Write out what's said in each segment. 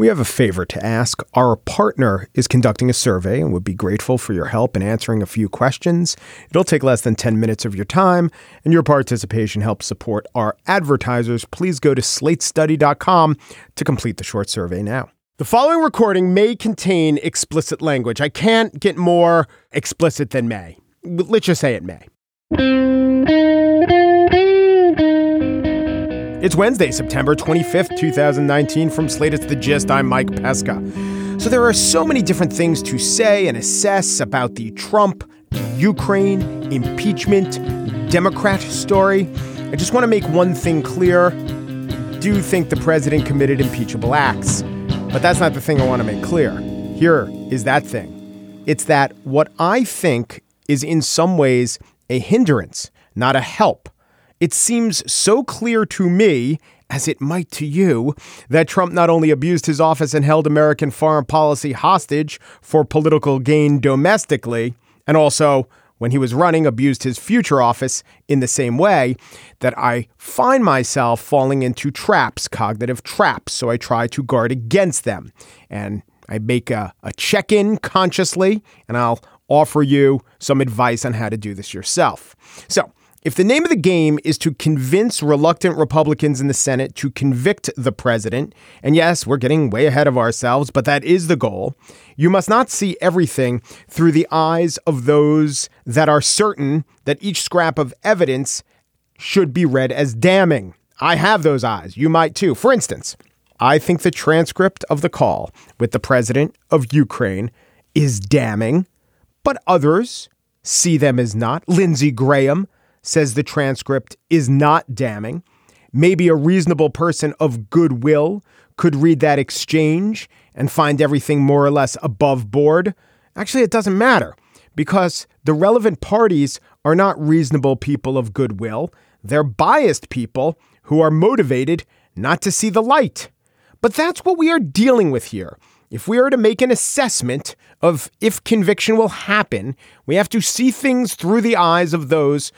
We have a favor to ask. Our partner is conducting a survey and would be grateful for your help in answering a few questions. It'll take less than 10 minutes of your time, and your participation helps support our advertisers. Please go to slatestudy.com to complete the short survey now. The following recording may contain explicit language. I can't get more explicit than may. Let's just say it may. It's Wednesday, September 25th, 2019. From Slate, it's The Gist. I'm Mike Pesca. So there are so many different things to say and assess about the Trump, Ukraine, impeachment, Democrat story. I just want to make one thing clear. Do think the president committed impeachable acts? But that's not the thing I want to make clear. Here is that thing. It's that what I think is in some ways a hindrance, not a help it seems so clear to me, as it might to you, that Trump not only abused his office and held American foreign policy hostage for political gain domestically, and also, when he was running, abused his future office in the same way, that I find myself falling into traps, cognitive traps. So I try to guard against them. And I make a, a check in consciously, and I'll offer you some advice on how to do this yourself. So, if the name of the game is to convince reluctant Republicans in the Senate to convict the president, and yes, we're getting way ahead of ourselves, but that is the goal, you must not see everything through the eyes of those that are certain that each scrap of evidence should be read as damning. I have those eyes. You might too. For instance, I think the transcript of the call with the president of Ukraine is damning, but others see them as not. Lindsey Graham says the transcript is not damning. Maybe a reasonable person of goodwill could read that exchange and find everything more or less above board. Actually, it doesn't matter because the relevant parties are not reasonable people of goodwill. They're biased people who are motivated not to see the light. But that's what we are dealing with here. If we are to make an assessment of if conviction will happen, we have to see things through the eyes of those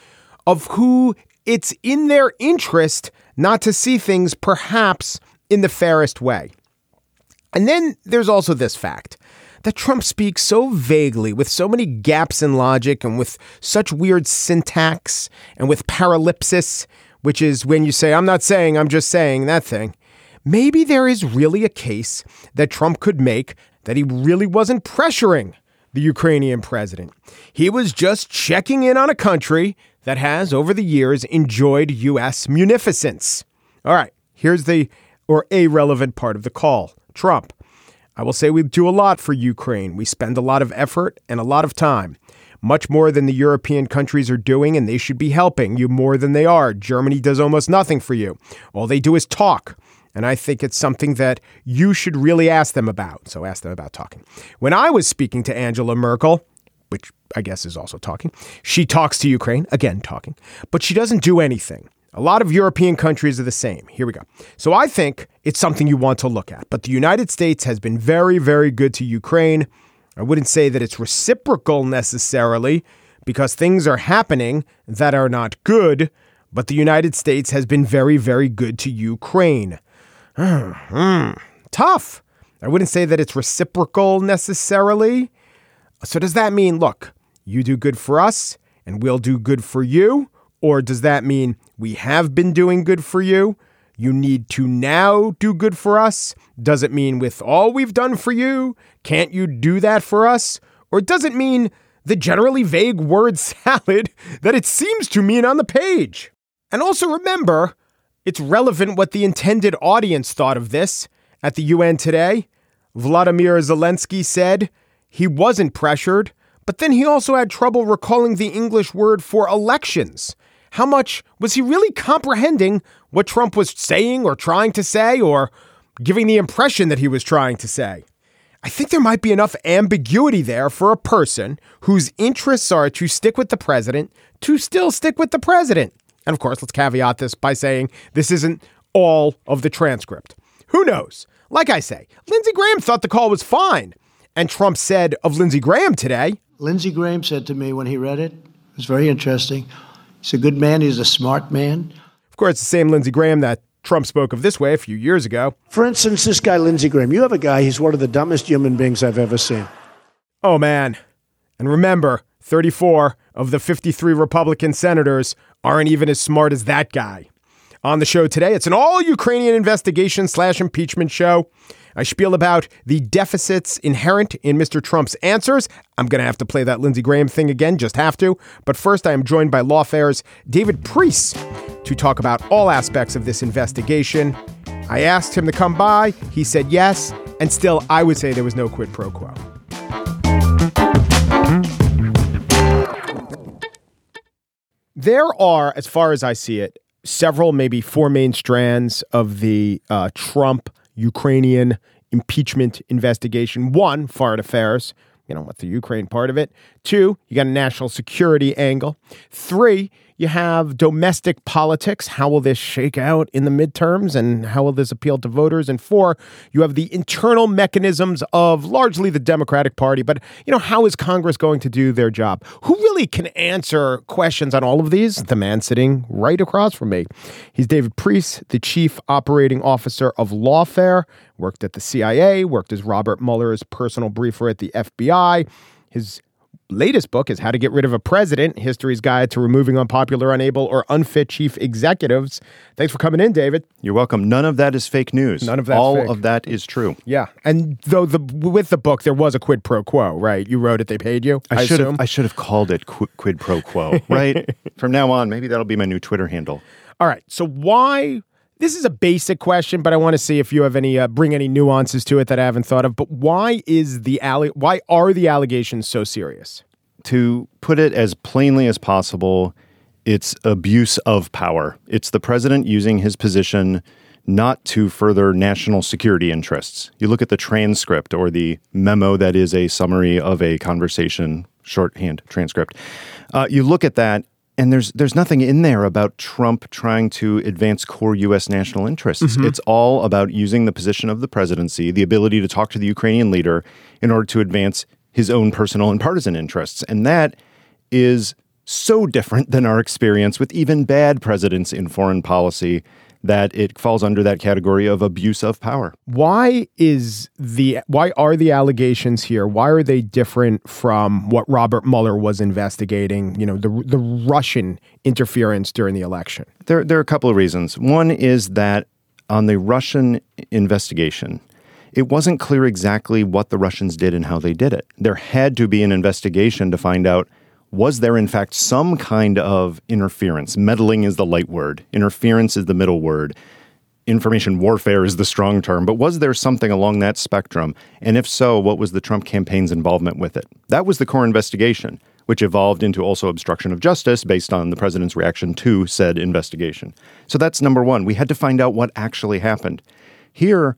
of who it's in their interest not to see things perhaps in the fairest way. And then there's also this fact that Trump speaks so vaguely with so many gaps in logic and with such weird syntax and with paralipsis, which is when you say, I'm not saying, I'm just saying that thing. Maybe there is really a case that Trump could make that he really wasn't pressuring the Ukrainian president. He was just checking in on a country that has, over the years, enjoyed U.S. munificence. All right, here's the or a relevant part of the call Trump. I will say we do a lot for Ukraine. We spend a lot of effort and a lot of time, much more than the European countries are doing, and they should be helping you more than they are. Germany does almost nothing for you. All they do is talk. And I think it's something that you should really ask them about. So ask them about talking. When I was speaking to Angela Merkel, which I guess is also talking. She talks to Ukraine, again, talking, but she doesn't do anything. A lot of European countries are the same. Here we go. So I think it's something you want to look at. But the United States has been very, very good to Ukraine. I wouldn't say that it's reciprocal necessarily because things are happening that are not good, but the United States has been very, very good to Ukraine. Hmm. Tough. I wouldn't say that it's reciprocal necessarily. So does that mean, look, you do good for us and we'll do good for you? Or does that mean we have been doing good for you? You need to now do good for us? Does it mean with all we've done for you, can't you do that for us? Or does it mean the generally vague word salad that it seems to mean on the page? And also remember, it's relevant what the intended audience thought of this. At the UN today, Vladimir Zelensky said, he wasn't pressured, but then he also had trouble recalling the English word for elections. How much was he really comprehending what Trump was saying or trying to say or giving the impression that he was trying to say? I think there might be enough ambiguity there for a person whose interests are to stick with the president to still stick with the president. And of course, let's caveat this by saying this isn't all of the transcript. Who knows? Like I say, Lindsey Graham thought the call was fine. And Trump said of Lindsey Graham today. Lindsey Graham said to me when he read it, it was very interesting. He's a good man. He's a smart man. Of course, the same Lindsey Graham that Trump spoke of this way a few years ago. For instance, this guy, Lindsey Graham, you have a guy, he's one of the dumbest human beings I've ever seen. Oh, man. And remember, 34 of the 53 Republican senators aren't even as smart as that guy. On the show today, it's an all Ukrainian investigation slash impeachment show. I spiel about the deficits inherent in Mr. Trump's answers. I'm going to have to play that Lindsey Graham thing again, just have to. But first, I am joined by Lawfare's David Priess to talk about all aspects of this investigation. I asked him to come by. He said yes. And still, I would say there was no quid pro quo. There are, as far as I see it, several, maybe four main strands of the uh, Trump Ukrainian impeachment investigation. One, foreign affairs, you know, what the Ukraine part of it. Two, you got a national security angle. Three, you have domestic politics. How will this shake out in the midterms and how will this appeal to voters? And four, you have the internal mechanisms of largely the Democratic Party. But, you know, how is Congress going to do their job? Who really can answer questions on all of these? The man sitting right across from me. He's David Priess, the chief operating officer of Lawfare, worked at the CIA, worked as Robert Mueller's personal briefer at the FBI. His latest book is How to Get Rid of a President History's Guide to Removing Unpopular, Unable, or Unfit Chief Executives. Thanks for coming in, David. You're welcome. None of that is fake news. None of that. All fake. of that is true. Yeah. And though the with the book, there was a quid pro quo, right? You wrote it, they paid you. I, I should have I should have called it qu- quid pro quo, right? From now on, maybe that'll be my new Twitter handle. All right. So why this is a basic question, but I want to see if you have any uh, bring any nuances to it that I haven't thought of. But why is the alle- why are the allegations so serious? To put it as plainly as possible, it's abuse of power. It's the president using his position not to further national security interests. You look at the transcript or the memo that is a summary of a conversation, shorthand transcript. Uh, you look at that, and there's there's nothing in there about Trump trying to advance core U.S. national interests. Mm-hmm. It's all about using the position of the presidency, the ability to talk to the Ukrainian leader in order to advance his own personal and partisan interests, and that is so different than our experience with even bad presidents in foreign policy that it falls under that category of abuse of power. Why is the why are the allegations here? Why are they different from what Robert Mueller was investigating? You know, the the Russian interference during the election. There, there are a couple of reasons. One is that on the Russian investigation, it wasn't clear exactly what the Russians did and how they did it. There had to be an investigation to find out was there, in fact, some kind of interference? Meddling is the light word, interference is the middle word. Information warfare is the strong term, but was there something along that spectrum? And if so, what was the Trump campaign's involvement with it? That was the core investigation, which evolved into also obstruction of justice based on the president's reaction to said investigation. So that's number one. We had to find out what actually happened. Here,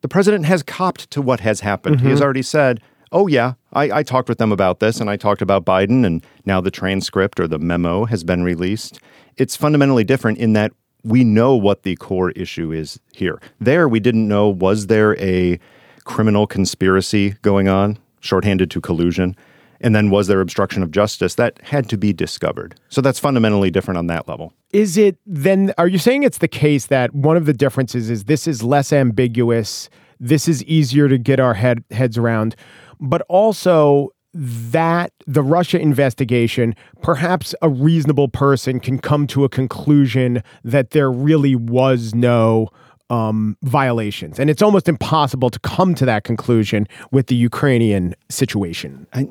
the president has copped to what has happened. He has mm-hmm. already said, oh, yeah, I, I talked with them about this and I talked about Biden, and now the transcript or the memo has been released. It's fundamentally different in that we know what the core issue is here. There, we didn't know was there a criminal conspiracy going on, shorthanded to collusion? And then was there obstruction of justice? That had to be discovered. So that's fundamentally different on that level. Is it then? Are you saying it's the case that one of the differences is this is less ambiguous? This is easier to get our head heads around, but also that the Russia investigation, perhaps a reasonable person can come to a conclusion that there really was no um, violations. And it's almost impossible to come to that conclusion with the Ukrainian situation. I,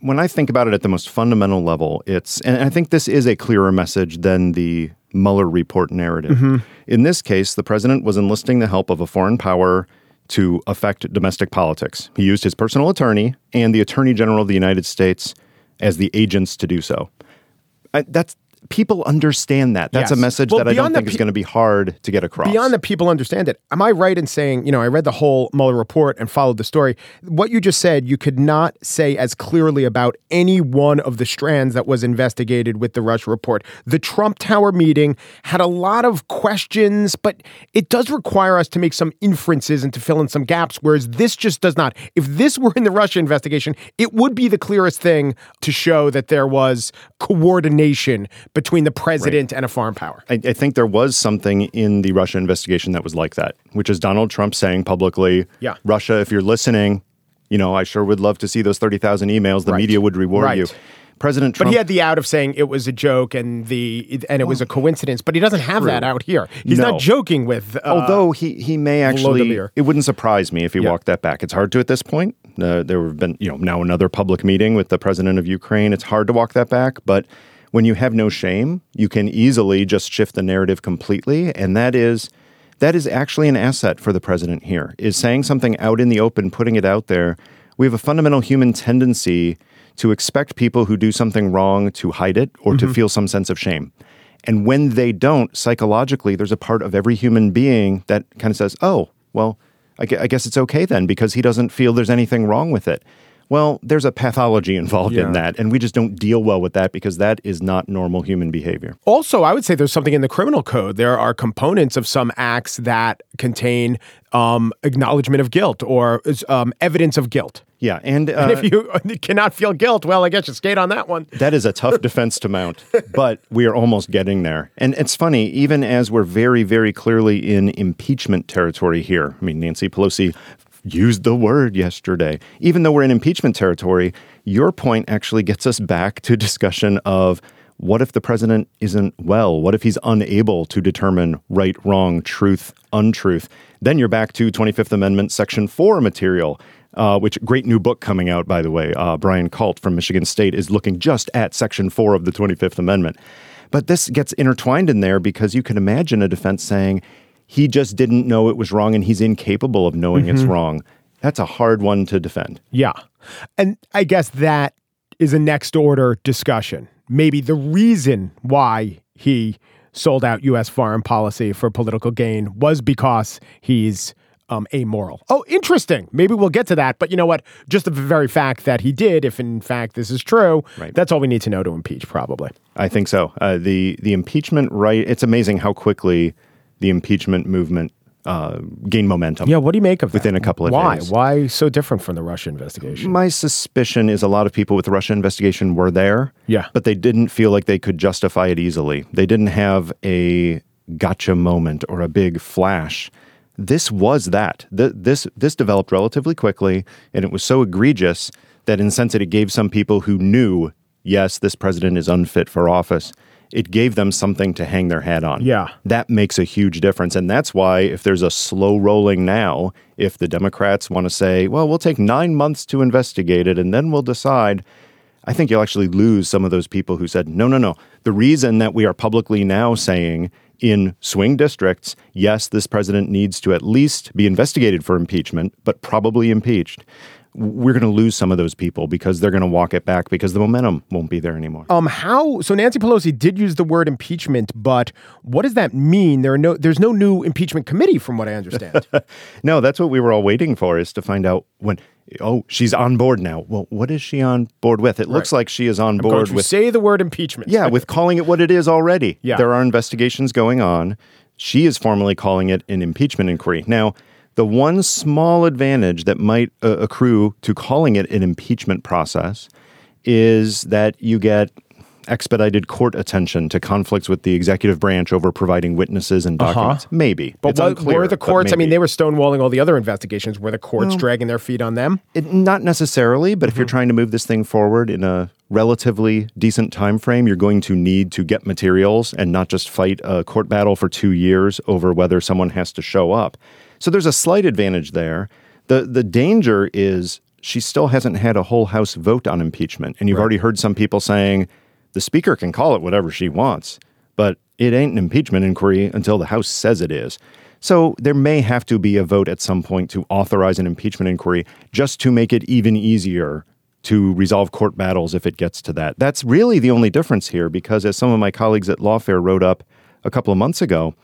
when I think about it at the most fundamental level, it's, and I think this is a clearer message than the Mueller report narrative. In this case, the president was enlisting the help of a foreign power to affect domestic politics. He used his personal attorney and the attorney general of the United States as the agents to do so. I, that's people understand that. That's Yes. a message Well, that I don't think is going to be hard to get across. Beyond that, people understand it. Am I right in saying, you know, I read the whole Mueller report and followed the story. What you just said, you could not say as clearly about any one of the strands that was investigated with the Russia report. The Trump Tower meeting had a lot of questions, but it does require us to make some inferences and to fill in some gaps, whereas this just does not. If this were in the Russia investigation, it would be the clearest thing to show that there was coordination between the president and a foreign power. I, I, think there was something in the Russia investigation that was like that, which is Donald Trump saying publicly, yeah. Russia, if you're listening, you know, I sure would love to see those 30,000 emails. The right. media would reward right. you. President Trump. But he had the out of saying it was a joke and the and it was a coincidence. But he doesn't have True. that out here. He's no. not joking with. Uh, Although he he may actually. It wouldn't surprise me if he yeah. walked that back. It's hard to at this point. Uh, there have been you know now another public meeting with the president of Ukraine. It's hard to walk that back, but. When you have no shame, you can easily just shift the narrative completely, and that is that is actually an asset for the president here. Is saying something out in the open, putting it out there. We have a fundamental human tendency to expect people who do something wrong to hide it or mm-hmm. to feel some sense of shame. And when they don't, psychologically, there's a part of every human being that kind of says, oh, well, I guess it's okay then because he doesn't feel there's anything wrong with it. Well, there's a pathology involved yeah. in that, and we just don't deal well with that because that is not normal human behavior. Also, I would say there's something in the criminal code. There are components of some acts that contain um, acknowledgement of guilt or um, evidence of guilt. Yeah, and, uh, and if you cannot feel guilt, well, I guess you skate on that one. That is a tough defense to mount, but we are almost getting there. And it's funny, even as we're very, very clearly in impeachment territory here. I mean, Nancy Pelosi used the word yesterday. Even though we're in impeachment territory, your point actually gets us back to discussion of what if the president isn't well? What if he's unable to determine right, wrong, truth, untruth? Then you're back to 25th Amendment, Section 4 material. Uh, which great new book coming out, by the way. Uh, Brian Kalt from Michigan State is looking just at Section 4 of the 25th Amendment. But this gets intertwined in there because you can imagine a defense saying, he just didn't know it was wrong and he's incapable of knowing mm-hmm. it's wrong. That's a hard one to defend. Yeah. And I guess that is a next order discussion. Maybe the reason why he sold out U.S. foreign policy for political gain was because he's um, amoral. Oh, interesting. Maybe we'll get to that. But you know what? Just the very fact that he did, if in fact this is true, right. that's all we need to know to impeach, probably. I think so. Uh, the the impeachment right. It's amazing how quickly the impeachment movement uh, gain momentum. Yeah, what do you make of within that? a couple of Why? days? Why Why so different from the Russia investigation? My suspicion is a lot of people with the Russia investigation were there, yeah, but they didn't feel like they could justify it easily. They didn't have a gotcha moment or a big flash. This was that. This this developed relatively quickly, and it was so egregious that, in a sense, it gave some people who knew, yes, this president is unfit for office it gave them something to hang their hat on. Yeah. That makes a huge difference. And that's why, if there's a slow rolling now, if the Democrats want to say, well, we'll take nine months to investigate it and then we'll decide, I think you'll actually lose some of those people who said, no, no, no. The reason that we are publicly now saying in swing districts, yes, this president needs to at least be investigated for impeachment, but probably impeached we're going to lose some of those people because they're going to walk it back because the momentum won't be there anymore. Um, how? So Nancy Pelosi did use the word impeachment, but what does that mean? There are no, there's no new impeachment committee, from what I understand. no, that's what we were all waiting for is to find out when. Oh, she's on board now. Well, what is she on board with? It looks like she is on board with. Say the word impeachment. Yeah, with calling it what it is already. Yeah. There are investigations going on. She is formally calling it an impeachment inquiry. Now, the one small advantage that might uh, accrue to calling it an impeachment process is that you get expedited court attention to conflicts with the executive branch over providing witnesses and uh-huh. documents. Uh-huh. Maybe. But it's what, unclear, were the courts, I mean, they were stonewalling all the other investigations. Were the courts well, dragging their feet on them? It, not necessarily, but mm-hmm. if you're mm-hmm. trying to move this thing forward in a relatively decent time frame, you're going to need to get materials and not just fight a court battle for two years over whether someone has to show up. So there's a slight advantage there. The the danger is she still hasn't had a whole House vote on impeachment. And you've right. already heard some people saying the Speaker can call it whatever she wants, but it ain't an impeachment inquiry until the House says it is. So there may have to be a vote at some point to authorize an impeachment inquiry just to make it even easier to resolve court battles if it gets to that. That's really the only difference here because as some of my colleagues at Lawfare wrote up a couple of months ago,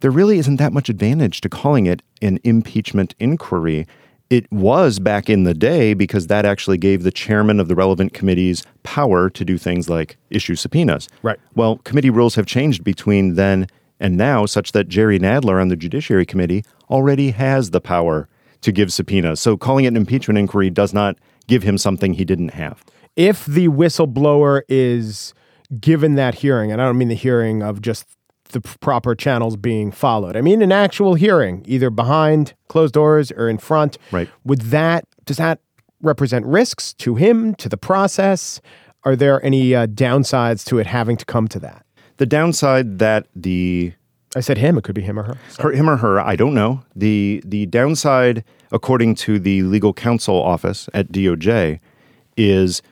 there really isn't that much advantage to calling it an impeachment inquiry. It was back in the day because that actually gave the chairman of the relevant committees power to do things like issue subpoenas. Right. Well, committee rules have changed between then and now, such that Jerry Nadler on the Judiciary Committee already has the power to give subpoenas. So calling it an impeachment inquiry does not give him something he didn't have. If the whistleblower is given that hearing, and I don't mean the hearing of just the proper channels being followed. I mean an actual hearing, either behind closed doors or in front. Right. Would that does that represent risks to him, to the process? Are there any uh, downsides to it having to come to that? The downside that the I said him. It could be him or her. her, him or her, I don't know. The the downside, according to the legal counsel office at DOJ, is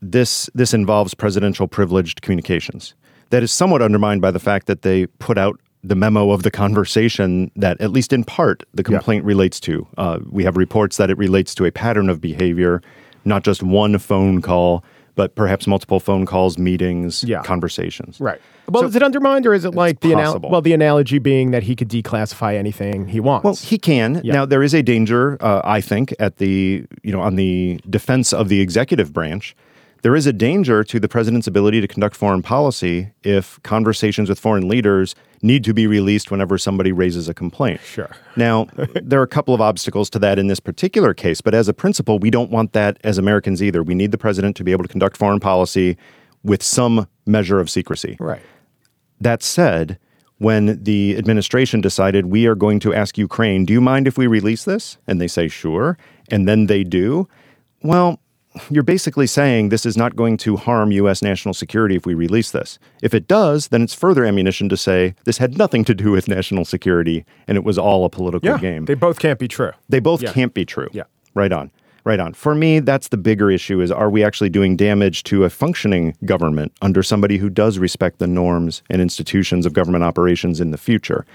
this this involves presidential privileged communications. That is somewhat undermined by the fact that they put out the memo of the conversation that, at least in part, the complaint relates to. Uh, we have reports that it relates to a pattern of behavior, not just one phone call, but perhaps multiple phone calls, meetings, Yeah. conversations. Right. Well, So- is it undermined, or is it like the anal- well the analogy being that he could declassify anything he wants? Well, he can. Yeah. Now there is a danger, uh, I think, at the you know on the defense of the executive branch. There is a danger to the president's ability to conduct foreign policy if conversations with foreign leaders need to be released whenever somebody raises a complaint. Sure. Now, there are a couple of obstacles to that in this particular case, but as a principle, we don't want that as Americans either. We need the president to be able to conduct foreign policy with some measure of secrecy. right. That said, when the administration decided we are going to ask Ukraine, do you mind if we release this? And they say, sure. And then they do. Well, you're basically saying this is not going to harm U.S. national security if we release this. If it does, then it's further ammunition to say this had nothing to do with national security and it was all a political Yeah. game. They both can't be true. They both Yeah. can't be true. Yeah. Right on. Right on. For me, that's the bigger issue is are we actually doing damage to a functioning government under somebody who does respect the norms and institutions of government operations in the future?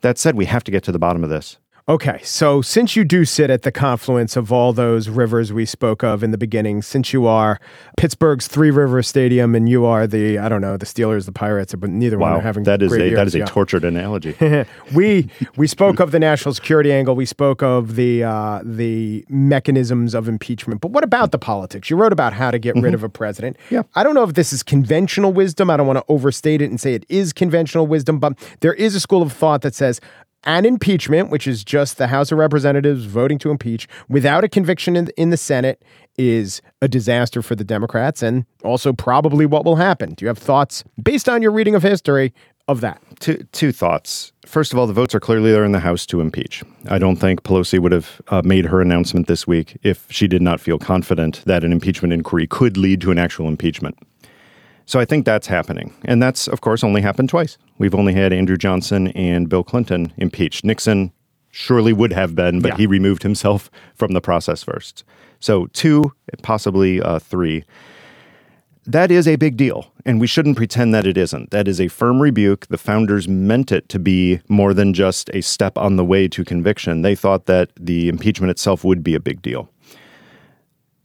That said, we have to get to the bottom of this. Okay, so since you do sit at the confluence of all those rivers we spoke of in the beginning, since you are Pittsburgh's Three River Stadium and you are the I don't know the Steelers, the Pirates, but neither one are having That is a that years. is a Yeah. tortured analogy. we we spoke of the national security angle. We spoke of the uh, the mechanisms of impeachment. But what about the politics? You wrote about how to get rid of a president. Yeah. I don't know if this is conventional wisdom. I don't want to overstate it and say it is conventional wisdom, but there is a school of thought that says an impeachment, which is just the House of Representatives voting to impeach without a conviction in, in the Senate, is a disaster for the Democrats and also probably what will happen. Do you have thoughts based on your reading of history of that? two, two thoughts. First of all, the votes are clearly there in the House to impeach. I don't think Pelosi would have uh, made her announcement this week if she did not feel confident that an impeachment inquiry could lead to an actual impeachment. So I think that's happening. And that's, of course, only happened twice. We've only had Andrew Johnson and Bill Clinton impeached. Nixon surely would have been, but Yeah. he removed himself from the process first. So, two, possibly uh, three. That is a big deal, and we shouldn't pretend that it isn't. That is a firm rebuke. The founders meant it to be more than just a step on the way to conviction. They thought that the impeachment itself would be a big deal.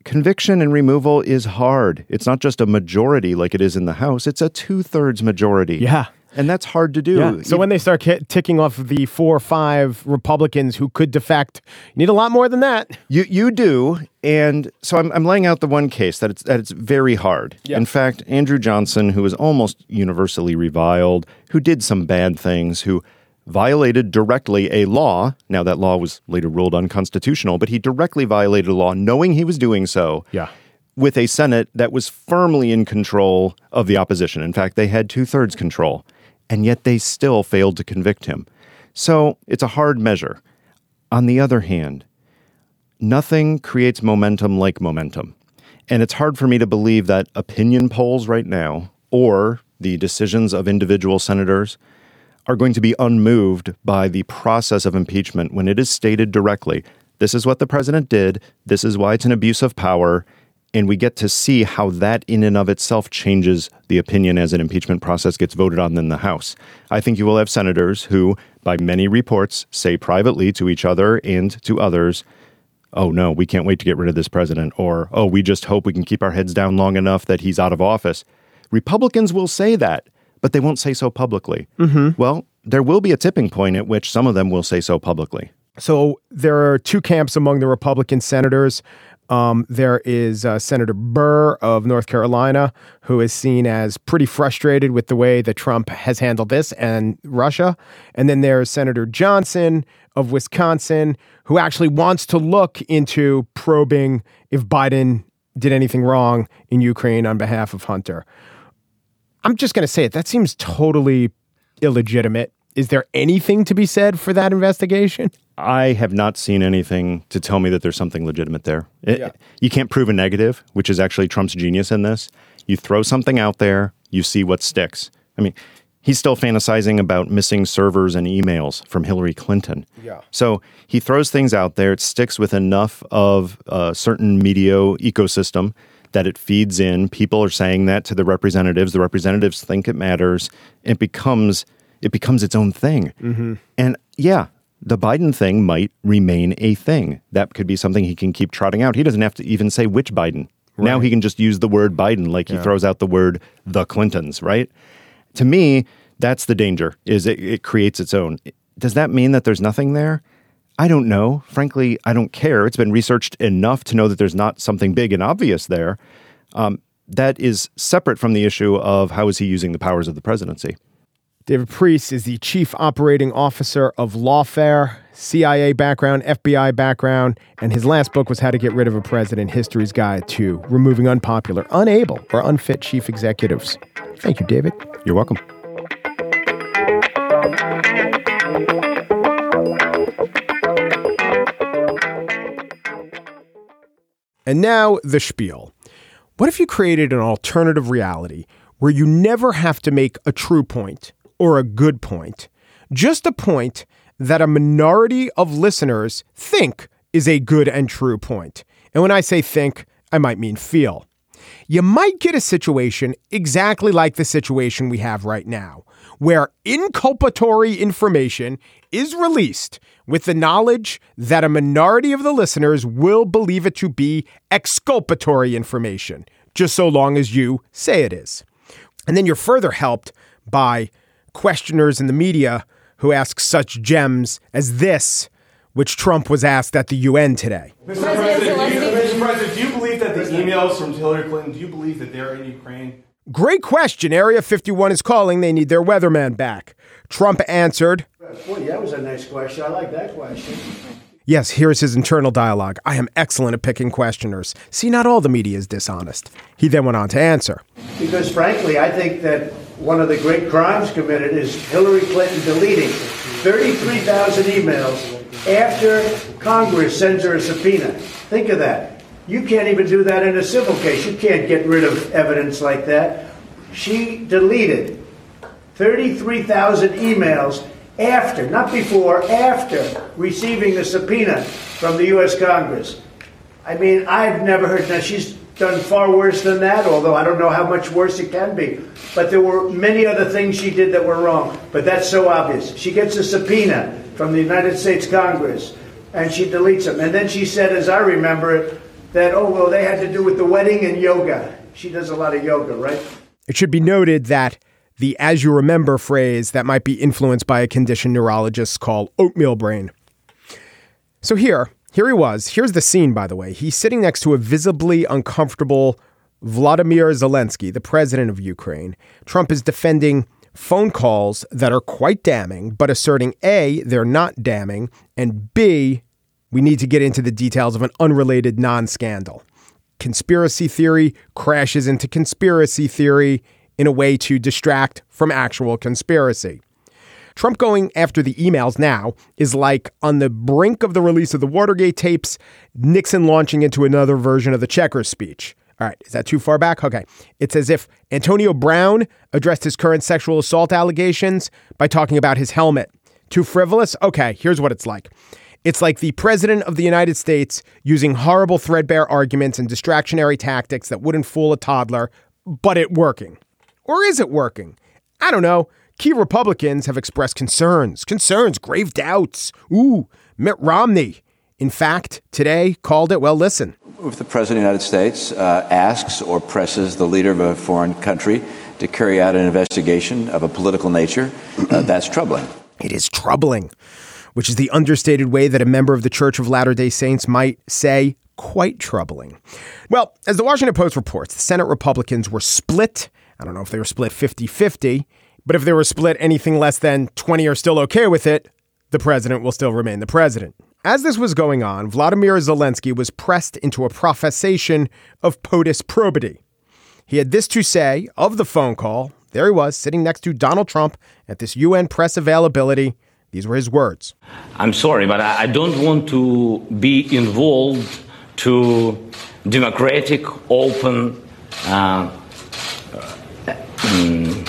Conviction and removal is hard. It's not just a majority like it is in the House, it's a two thirds majority. Yeah. And that's hard to do. Yeah. So when they start ki- ticking off the four or five Republicans who could defect, you need a lot more than that. You you do, and so I'm, I'm laying out the one case that it's that it's very hard. Yeah. In fact, Andrew Johnson, who was almost universally reviled, who did some bad things, who violated directly a law. Now that law was later ruled unconstitutional, but he directly violated a law, knowing he was doing so. Yeah. With a Senate that was firmly in control of the opposition. In fact, they had two thirds control, and yet they still failed to convict him. So it's a hard measure. On the other hand, nothing creates momentum like momentum. And it's hard for me to believe that opinion polls right now or the decisions of individual senators are going to be unmoved by the process of impeachment when it is stated directly this is what the president did, this is why it's an abuse of power. And we get to see how that, in and of itself, changes the opinion as an impeachment process gets voted on in the House. I think you will have senators who, by many reports, say privately to each other and to others, oh no, we can't wait to get rid of this president, or oh, we just hope we can keep our heads down long enough that he's out of office. Republicans will say that, but they won't say so publicly. Well, there will be a tipping point at which some of them will say so publicly. So there are two camps among the Republican senators. Um, there is uh, Senator Burr of North Carolina, who is seen as pretty frustrated with the way that Trump has handled this and Russia. And then there's Senator Johnson of Wisconsin, who actually wants to look into probing if Biden did anything wrong in Ukraine on behalf of Hunter. I'm just going to say it. That seems totally illegitimate. Is there anything to be said for that investigation? I have not seen anything to tell me that there's something legitimate there. It- Yeah. You can't prove a negative, which is actually Trump's genius in this. You throw something out there, you see what sticks. I mean, he's still fantasizing about missing servers and emails from Hillary Clinton. Yeah. So he throws things out there, it sticks with enough of a certain media ecosystem that it feeds in. People are saying that to the representatives. The representatives think it matters. It becomes it becomes its own thing. Mm-hmm. And yeah, the Biden thing might remain a thing. That could be something he can keep trotting out. He doesn't have to even say which Biden. Now he can just use the word Biden like he throws out the word the Clintons, right? To me, that's the danger is it, it creates its own. Does that mean that there's nothing there? I don't know. Frankly, I don't care. It's been researched enough to know that there's not something big and obvious there. Um, that is separate from the issue of how is he using the powers of the presidency. David Priess is the chief operating officer of Lawfare, CIA background, FBI background, and his last book was How to Get Rid of a President History's Guide to Removing Unpopular, Unable, or Unfit Chief Executives. Thank you, David. You're welcome. And now the spiel. What if you created an alternative reality where you never have to make a true point or a good point, just a point that a minority of listeners think is a good and true point? And when I say think, I might mean feel. You might get a situation exactly like the situation we have right now, where inculpatory information is released with the knowledge that a minority of the listeners will believe it to be exculpatory information, just so long as you say it is. And then you're further helped by questioners in the media who ask such gems as this, which Trump was asked at the UN today. Mr. President President, do you, Mr. President, do you believe that the emails from Hillary Clinton, do you believe that they're in Ukraine? Great question. Area 51 is calling. They need their weatherman back. Trump answered, Boy, that was a nice question. I like that question. Yes, here's his internal dialogue. I am excellent at picking questioners. See, not all the media is dishonest. He then went on to answer. Because frankly, I think that one of the great crimes committed is Hillary Clinton deleting 33,000 emails after Congress sends her a subpoena. Think of that. You can't even do that in a civil case. You can't get rid of evidence like that. She deleted 33,000 emails after, not before, after receiving the subpoena from the U.S. Congress. I mean, I've never heard that. She's done far worse than that, although I don't know how much worse it can be. But there were many other things she did that were wrong. But that's so obvious. She gets a subpoena from the United States Congress and she deletes them. And then she said, as I remember it, that, oh, well, they had to do with the wedding and yoga. She does a lot of yoga, right? It should be noted that the as you remember phrase that might be influenced by a condition neurologists call oatmeal brain. So here, here he was. Here's the scene, by the way. He's sitting next to a visibly uncomfortable Vladimir Zelensky, the president of Ukraine. Trump is defending phone calls that are quite damning, but asserting A, they're not damning, and B, we need to get into the details of an unrelated non scandal. Conspiracy theory crashes into conspiracy theory in a way to distract from actual conspiracy. Trump going after the emails now is like on the brink of the release of the Watergate tapes, Nixon launching into another version of the Checkers speech. All right, is that too far back? Okay. It's as if Antonio Brown addressed his current sexual assault allegations by talking about his helmet. Too frivolous? Okay, here's what it's like. It's like the president of the United States using horrible, threadbare arguments and distractionary tactics that wouldn't fool a toddler, but it working. Or is it working? I don't know. Key Republicans have expressed concerns, concerns, grave doubts. Ooh, Mitt Romney, in fact, today called it, well, listen, If the President of the United States uh, asks or presses the leader of a foreign country to carry out an investigation of a political nature, uh, that's troubling. it is troubling, which is the understated way that a member of the Church of Latter day Saints might say, quite troubling. Well, as the Washington Post reports, the Senate Republicans were split. I don't know if they were split 50 50, but if they were split anything less than 20 are still okay with it, the president will still remain the president. As this was going on, Vladimir Zelensky was pressed into a professation of POTUS probity. He had this to say of the phone call there he was sitting next to Donald Trump at this UN press availability. These were his words. I'm sorry, but I don't want to be involved to democratic, open, uh, um,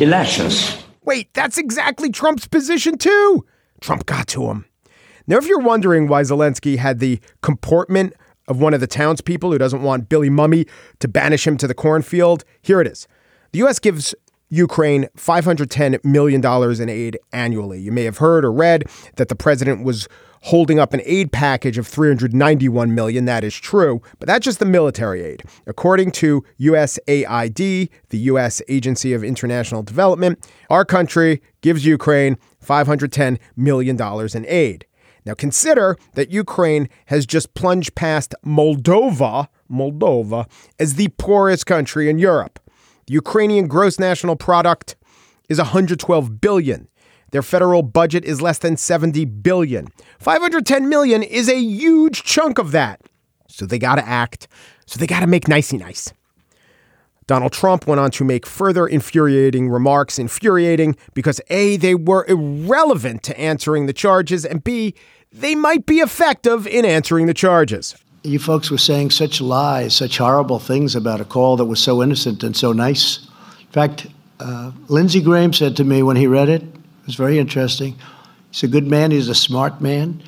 elections. Wait, that's exactly Trump's position too. Trump got to him. Now, if you're wondering why Zelensky had the comportment of one of the townspeople who doesn't want Billy Mumy to banish him to the cornfield, here it is. The U.S. gives Ukraine $510 million in aid annually. You may have heard or read that the president was holding up an aid package of 391 million. That is true, but that's just the military aid. According to USAID, the US Agency of International Development, our country gives Ukraine $510 million in aid. Now consider that Ukraine has just plunged past Moldova, Moldova as the poorest country in Europe. The Ukrainian gross national product is 112 billion. Their federal budget is less than 70 billion. 510 million is a huge chunk of that. So they got to act. So they got to make nicey nice. Donald Trump went on to make further infuriating remarks. Infuriating because A, they were irrelevant to answering the charges, and B, they might be effective in answering the charges. You folks were saying such lies, such horrible things about a call that was so innocent and so nice. In fact, uh, Lindsey Graham said to me when he read it, it was very interesting. He's a good man, he's a smart man.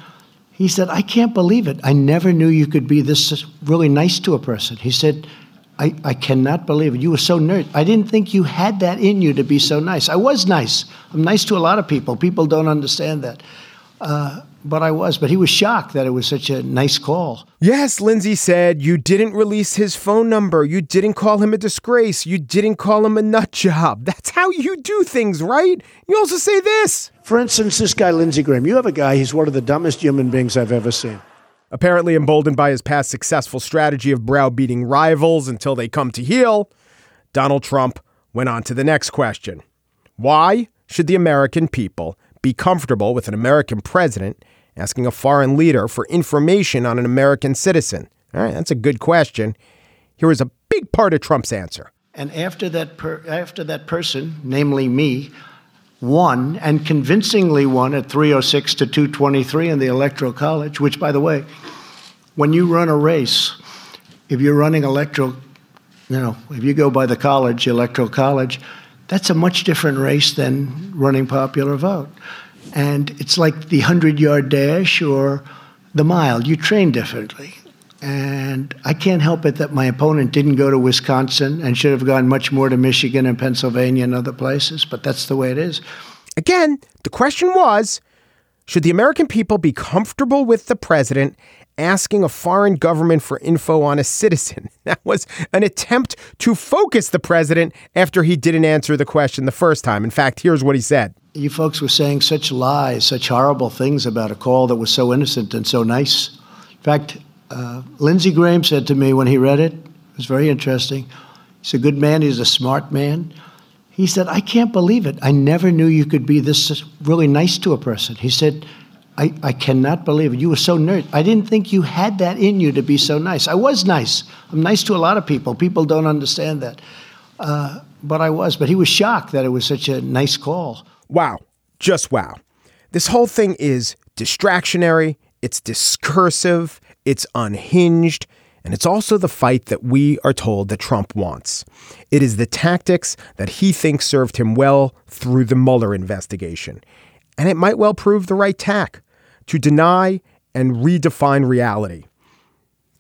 He said, I can't believe it. I never knew you could be this really nice to a person. He said, I, I cannot believe it. You were so nice. I didn't think you had that in you to be so nice. I was nice. I'm nice to a lot of people. People don't understand that. Uh, but I was. But he was shocked that it was such a nice call. Yes, Lindsey said you didn't release his phone number. You didn't call him a disgrace. You didn't call him a nut job. That's how you do things, right? You also say this. For instance, this guy, Lindsey Graham, you have a guy, he's one of the dumbest human beings I've ever seen. Apparently emboldened by his past successful strategy of browbeating rivals until they come to heel, Donald Trump went on to the next question Why should the American people be comfortable with an American president asking a foreign leader for information on an American citizen? All right, that's a good question. Here is a big part of Trump's answer. And after that, per- after that person, namely me, won and convincingly won at 306 to 223 in the Electoral College, which, by the way, when you run a race, if you're running electoral, you know, if you go by the college, electoral college, that's a much different race than running popular vote. And it's like the 100 yard dash or the mile. You train differently. And I can't help it that my opponent didn't go to Wisconsin and should have gone much more to Michigan and Pennsylvania and other places, but that's the way it is. Again, the question was should the American people be comfortable with the president asking a foreign government for info on a citizen? That was an attempt to focus the president after he didn't answer the question the first time. In fact, here's what he said. You folks were saying such lies, such horrible things about a call that was so innocent and so nice. In fact, uh, Lindsey Graham said to me when he read it, it was very interesting. He's a good man, he's a smart man. He said, I can't believe it. I never knew you could be this really nice to a person. He said, I, I cannot believe it. You were so nice. I didn't think you had that in you to be so nice. I was nice. I'm nice to a lot of people. People don't understand that. Uh, but I was. But he was shocked that it was such a nice call. Wow. Just wow. This whole thing is distractionary, it's discursive, it's unhinged, and it's also the fight that we are told that Trump wants. It is the tactics that he thinks served him well through the Mueller investigation. And it might well prove the right tack to deny and redefine reality.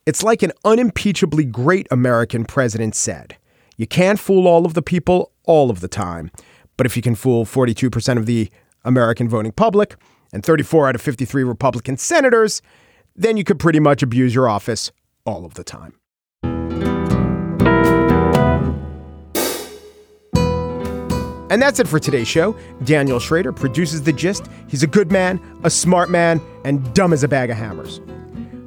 It's like an unimpeachably great American president said You can't fool all of the people all of the time. But if you can fool 42% of the American voting public and 34 out of 53 Republican senators, then you could pretty much abuse your office all of the time. And that's it for today's show. Daniel Schrader produces The Gist. He's a good man, a smart man, and dumb as a bag of hammers.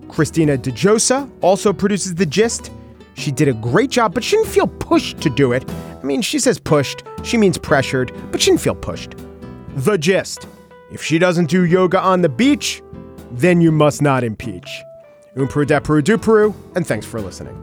Christina DeJosa also produces The Gist. She did a great job, but she didn't feel pushed to do it. I mean, she says pushed, she means pressured, but she didn't feel pushed. The Gist. If she doesn't do yoga on the beach, then you must not impeach. Umperu depru duperu, and thanks for listening.